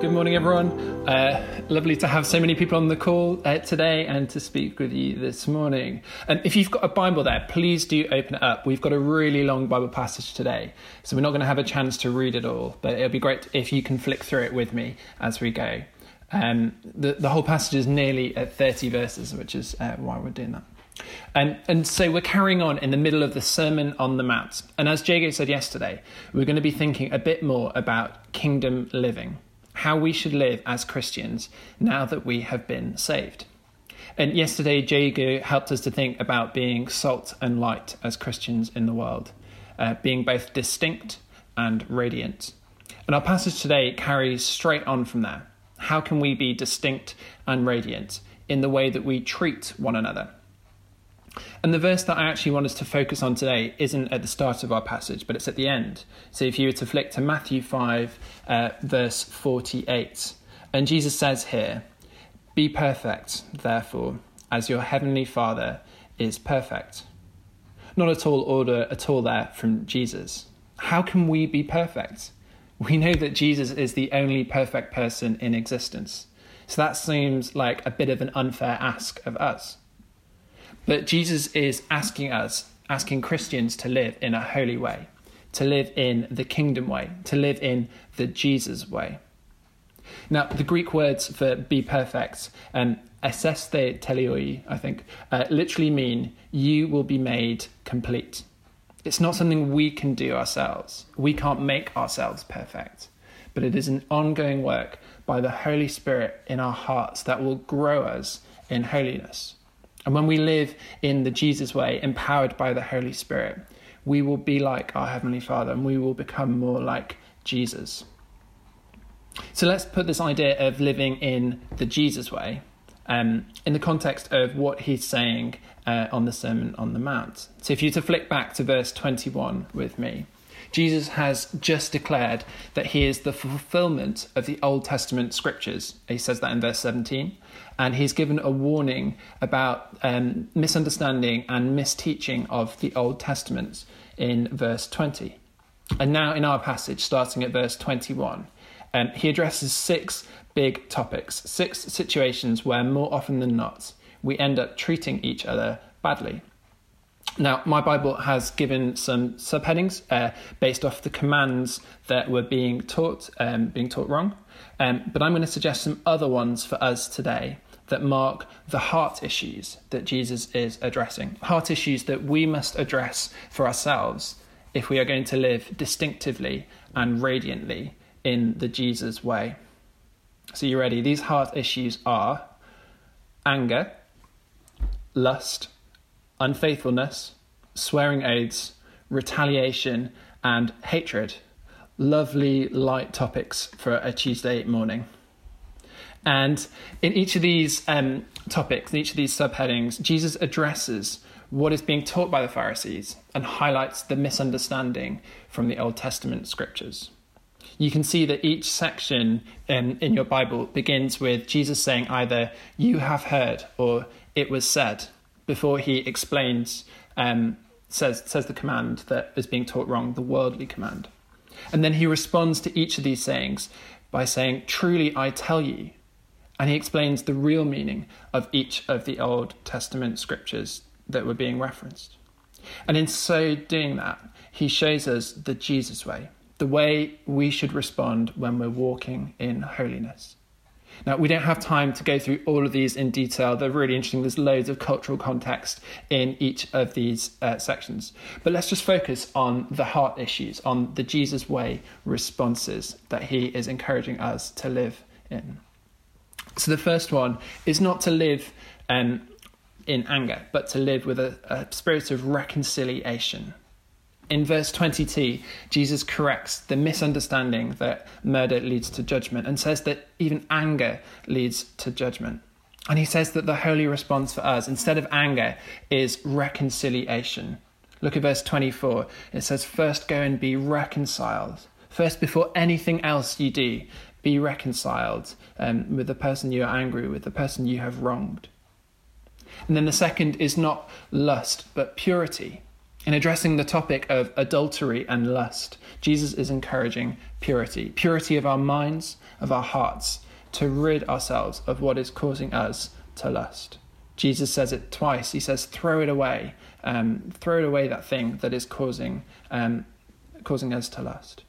Good morning, everyone. Uh, lovely to have so many people on the call uh, today and to speak with you this morning. And if you've got a Bible there, please do open it up. We've got a really long Bible passage today, so we're not going to have a chance to read it all, but it'll be great if you can flick through it with me as we go. Um, the, the whole passage is nearly at 30 verses, which is uh, why we're doing that. And, and so we're carrying on in the middle of the Sermon on the Mount. And as Jago said yesterday, we're going to be thinking a bit more about kingdom living how we should live as Christians now that we have been saved. And yesterday, Jago helped us to think about being salt and light as Christians in the world, uh, being both distinct and radiant. And our passage today carries straight on from there. How can we be distinct and radiant in the way that we treat one another? And the verse that I actually want us to focus on today isn't at the start of our passage, but it's at the end. So if you were to flick to Matthew 5, uh, verse 48, and Jesus says here, Be perfect, therefore, as your heavenly Father is perfect. Not at all order at all there from Jesus. How can we be perfect? We know that Jesus is the only perfect person in existence. So that seems like a bit of an unfair ask of us. But Jesus is asking us, asking Christians to live in a holy way, to live in the kingdom way, to live in the Jesus way. Now, the Greek words for be perfect, um, eseste teleoi, I think, uh, literally mean you will be made complete. It's not something we can do ourselves. We can't make ourselves perfect. But it is an ongoing work by the Holy Spirit in our hearts that will grow us in holiness. And when we live in the Jesus way, empowered by the Holy Spirit, we will be like our Heavenly Father and we will become more like Jesus. So let's put this idea of living in the Jesus way um, in the context of what he's saying uh, on the Sermon on the Mount. So if you to flick back to verse 21 with me, Jesus has just declared that he is the fulfillment of the Old Testament scriptures. He says that in verse 17 and he's given a warning about um, misunderstanding and misteaching of the Old Testament in verse 20. And now, in our passage, starting at verse 21, um, he addresses six big topics, six situations where more often than not we end up treating each other badly. Now, my Bible has given some subheadings uh, based off the commands that were being taught, um, being taught wrong, um, but I'm going to suggest some other ones for us today that mark the heart issues that Jesus is addressing. Heart issues that we must address for ourselves if we are going to live distinctively and radiantly in the Jesus way. So, you ready? These heart issues are anger, lust, unfaithfulness, swearing oaths, retaliation, and hatred. Lovely light topics for a Tuesday morning. And in each of these um, topics, in each of these subheadings, Jesus addresses what is being taught by the Pharisees and highlights the misunderstanding from the Old Testament scriptures. You can see that each section in, in your Bible begins with Jesus saying either, You have heard, or It was said, before he explains, um, says, says the command that is being taught wrong, the worldly command. And then he responds to each of these sayings by saying, Truly I tell you, and he explains the real meaning of each of the Old Testament scriptures that were being referenced. And in so doing that, he shows us the Jesus way, the way we should respond when we're walking in holiness. Now, we don't have time to go through all of these in detail. They're really interesting. There's loads of cultural context in each of these uh, sections. But let's just focus on the heart issues, on the Jesus way responses that he is encouraging us to live in. So the first one is not to live um, in anger, but to live with a, a spirit of reconciliation. In verse 22, Jesus corrects the misunderstanding that murder leads to judgment and says that even anger leads to judgment. And he says that the holy response for us, instead of anger, is reconciliation. Look at verse 24. It says, First go and be reconciled. First, before anything else you do, be reconciled um, with the person you are angry with, the person you have wronged. And then the second is not lust, but purity. In addressing the topic of adultery and lust, Jesus is encouraging purity purity of our minds, of our hearts, to rid ourselves of what is causing us to lust. Jesus says it twice. He says, throw it away, um, throw it away, that thing that is causing, um, causing us to lust.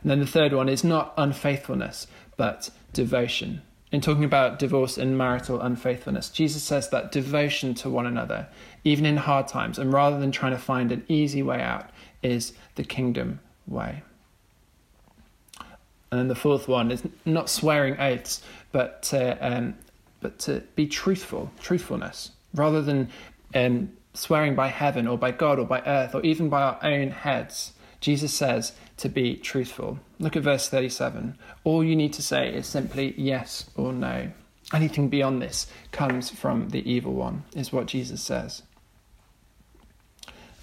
And then the third one is not unfaithfulness, but devotion. In talking about divorce and marital unfaithfulness, Jesus says that devotion to one another, even in hard times, and rather than trying to find an easy way out, is the kingdom way. And then the fourth one is not swearing oaths, but to, um, but to be truthful, truthfulness, rather than um, swearing by heaven or by God or by earth or even by our own heads. Jesus says to be truthful. Look at verse 37. All you need to say is simply yes or no. Anything beyond this comes from the evil one, is what Jesus says.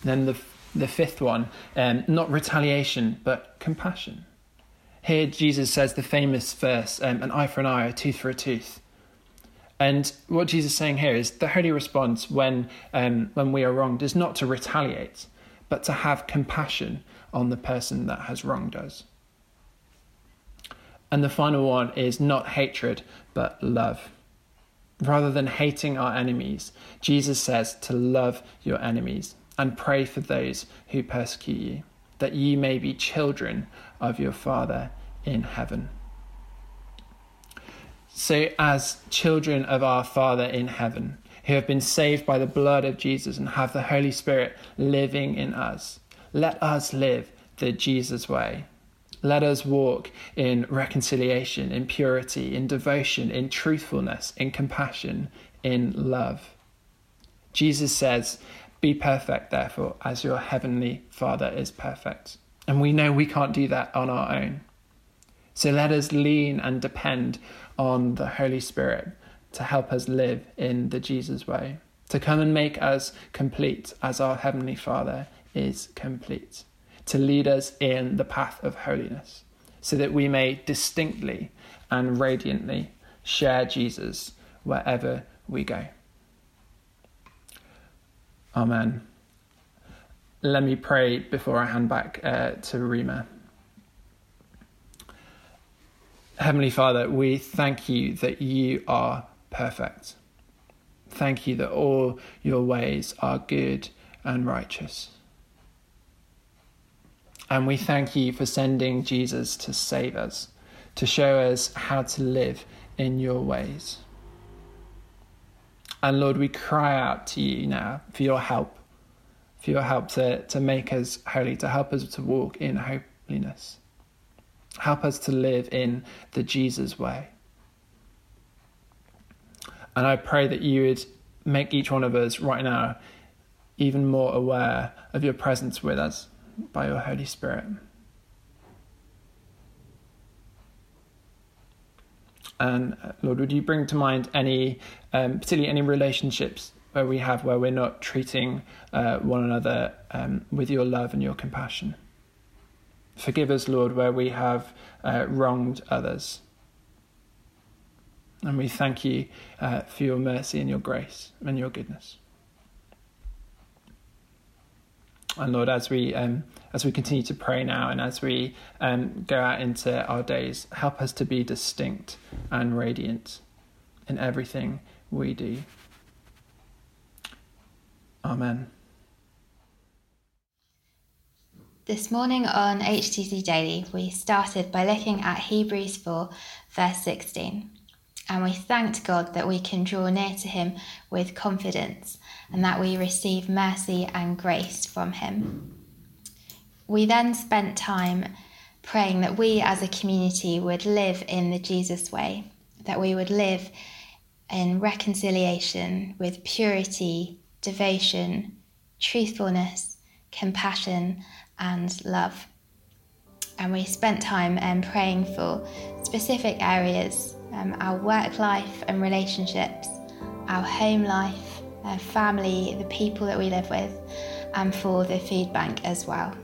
Then the, the fifth one, um, not retaliation, but compassion. Here, Jesus says the famous verse, um, an eye for an eye, a tooth for a tooth. And what Jesus is saying here is the holy response when, um, when we are wronged is not to retaliate, but to have compassion on the person that has wronged us. And the final one is not hatred, but love. Rather than hating our enemies, Jesus says to love your enemies and pray for those who persecute you, that ye may be children of your Father in heaven. So, as children of our Father in heaven, who have been saved by the blood of Jesus and have the Holy Spirit living in us, let us live the Jesus way. Let us walk in reconciliation, in purity, in devotion, in truthfulness, in compassion, in love. Jesus says, Be perfect, therefore, as your heavenly Father is perfect. And we know we can't do that on our own. So let us lean and depend on the Holy Spirit to help us live in the Jesus way, to come and make us complete as our Heavenly Father is complete, to lead us in the path of holiness, so that we may distinctly and radiantly share Jesus wherever we go. Amen. Let me pray before I hand back uh, to Rima. Heavenly Father, we thank you that you are perfect. Thank you that all your ways are good and righteous. And we thank you for sending Jesus to save us, to show us how to live in your ways. And Lord, we cry out to you now for your help, for your help to, to make us holy, to help us to walk in holiness. Help us to live in the Jesus way. And I pray that you would make each one of us right now even more aware of your presence with us by your Holy Spirit. And uh, Lord, would you bring to mind any, um, particularly any relationships where we have where we're not treating uh, one another um, with your love and your compassion? Forgive us, Lord, where we have uh, wronged others. And we thank you uh, for your mercy and your grace and your goodness. And Lord, as we um, as we continue to pray now, and as we um, go out into our days, help us to be distinct and radiant in everything we do. Amen. This morning on HTC Daily, we started by looking at Hebrews 4, verse 16. And we thanked God that we can draw near to Him with confidence and that we receive mercy and grace from Him. We then spent time praying that we as a community would live in the Jesus way, that we would live in reconciliation with purity, devotion, truthfulness, compassion, and love. And we spent time um, praying for specific areas um, our work life and relationships, our home life, our family, the people that we live with, and for the food bank as well.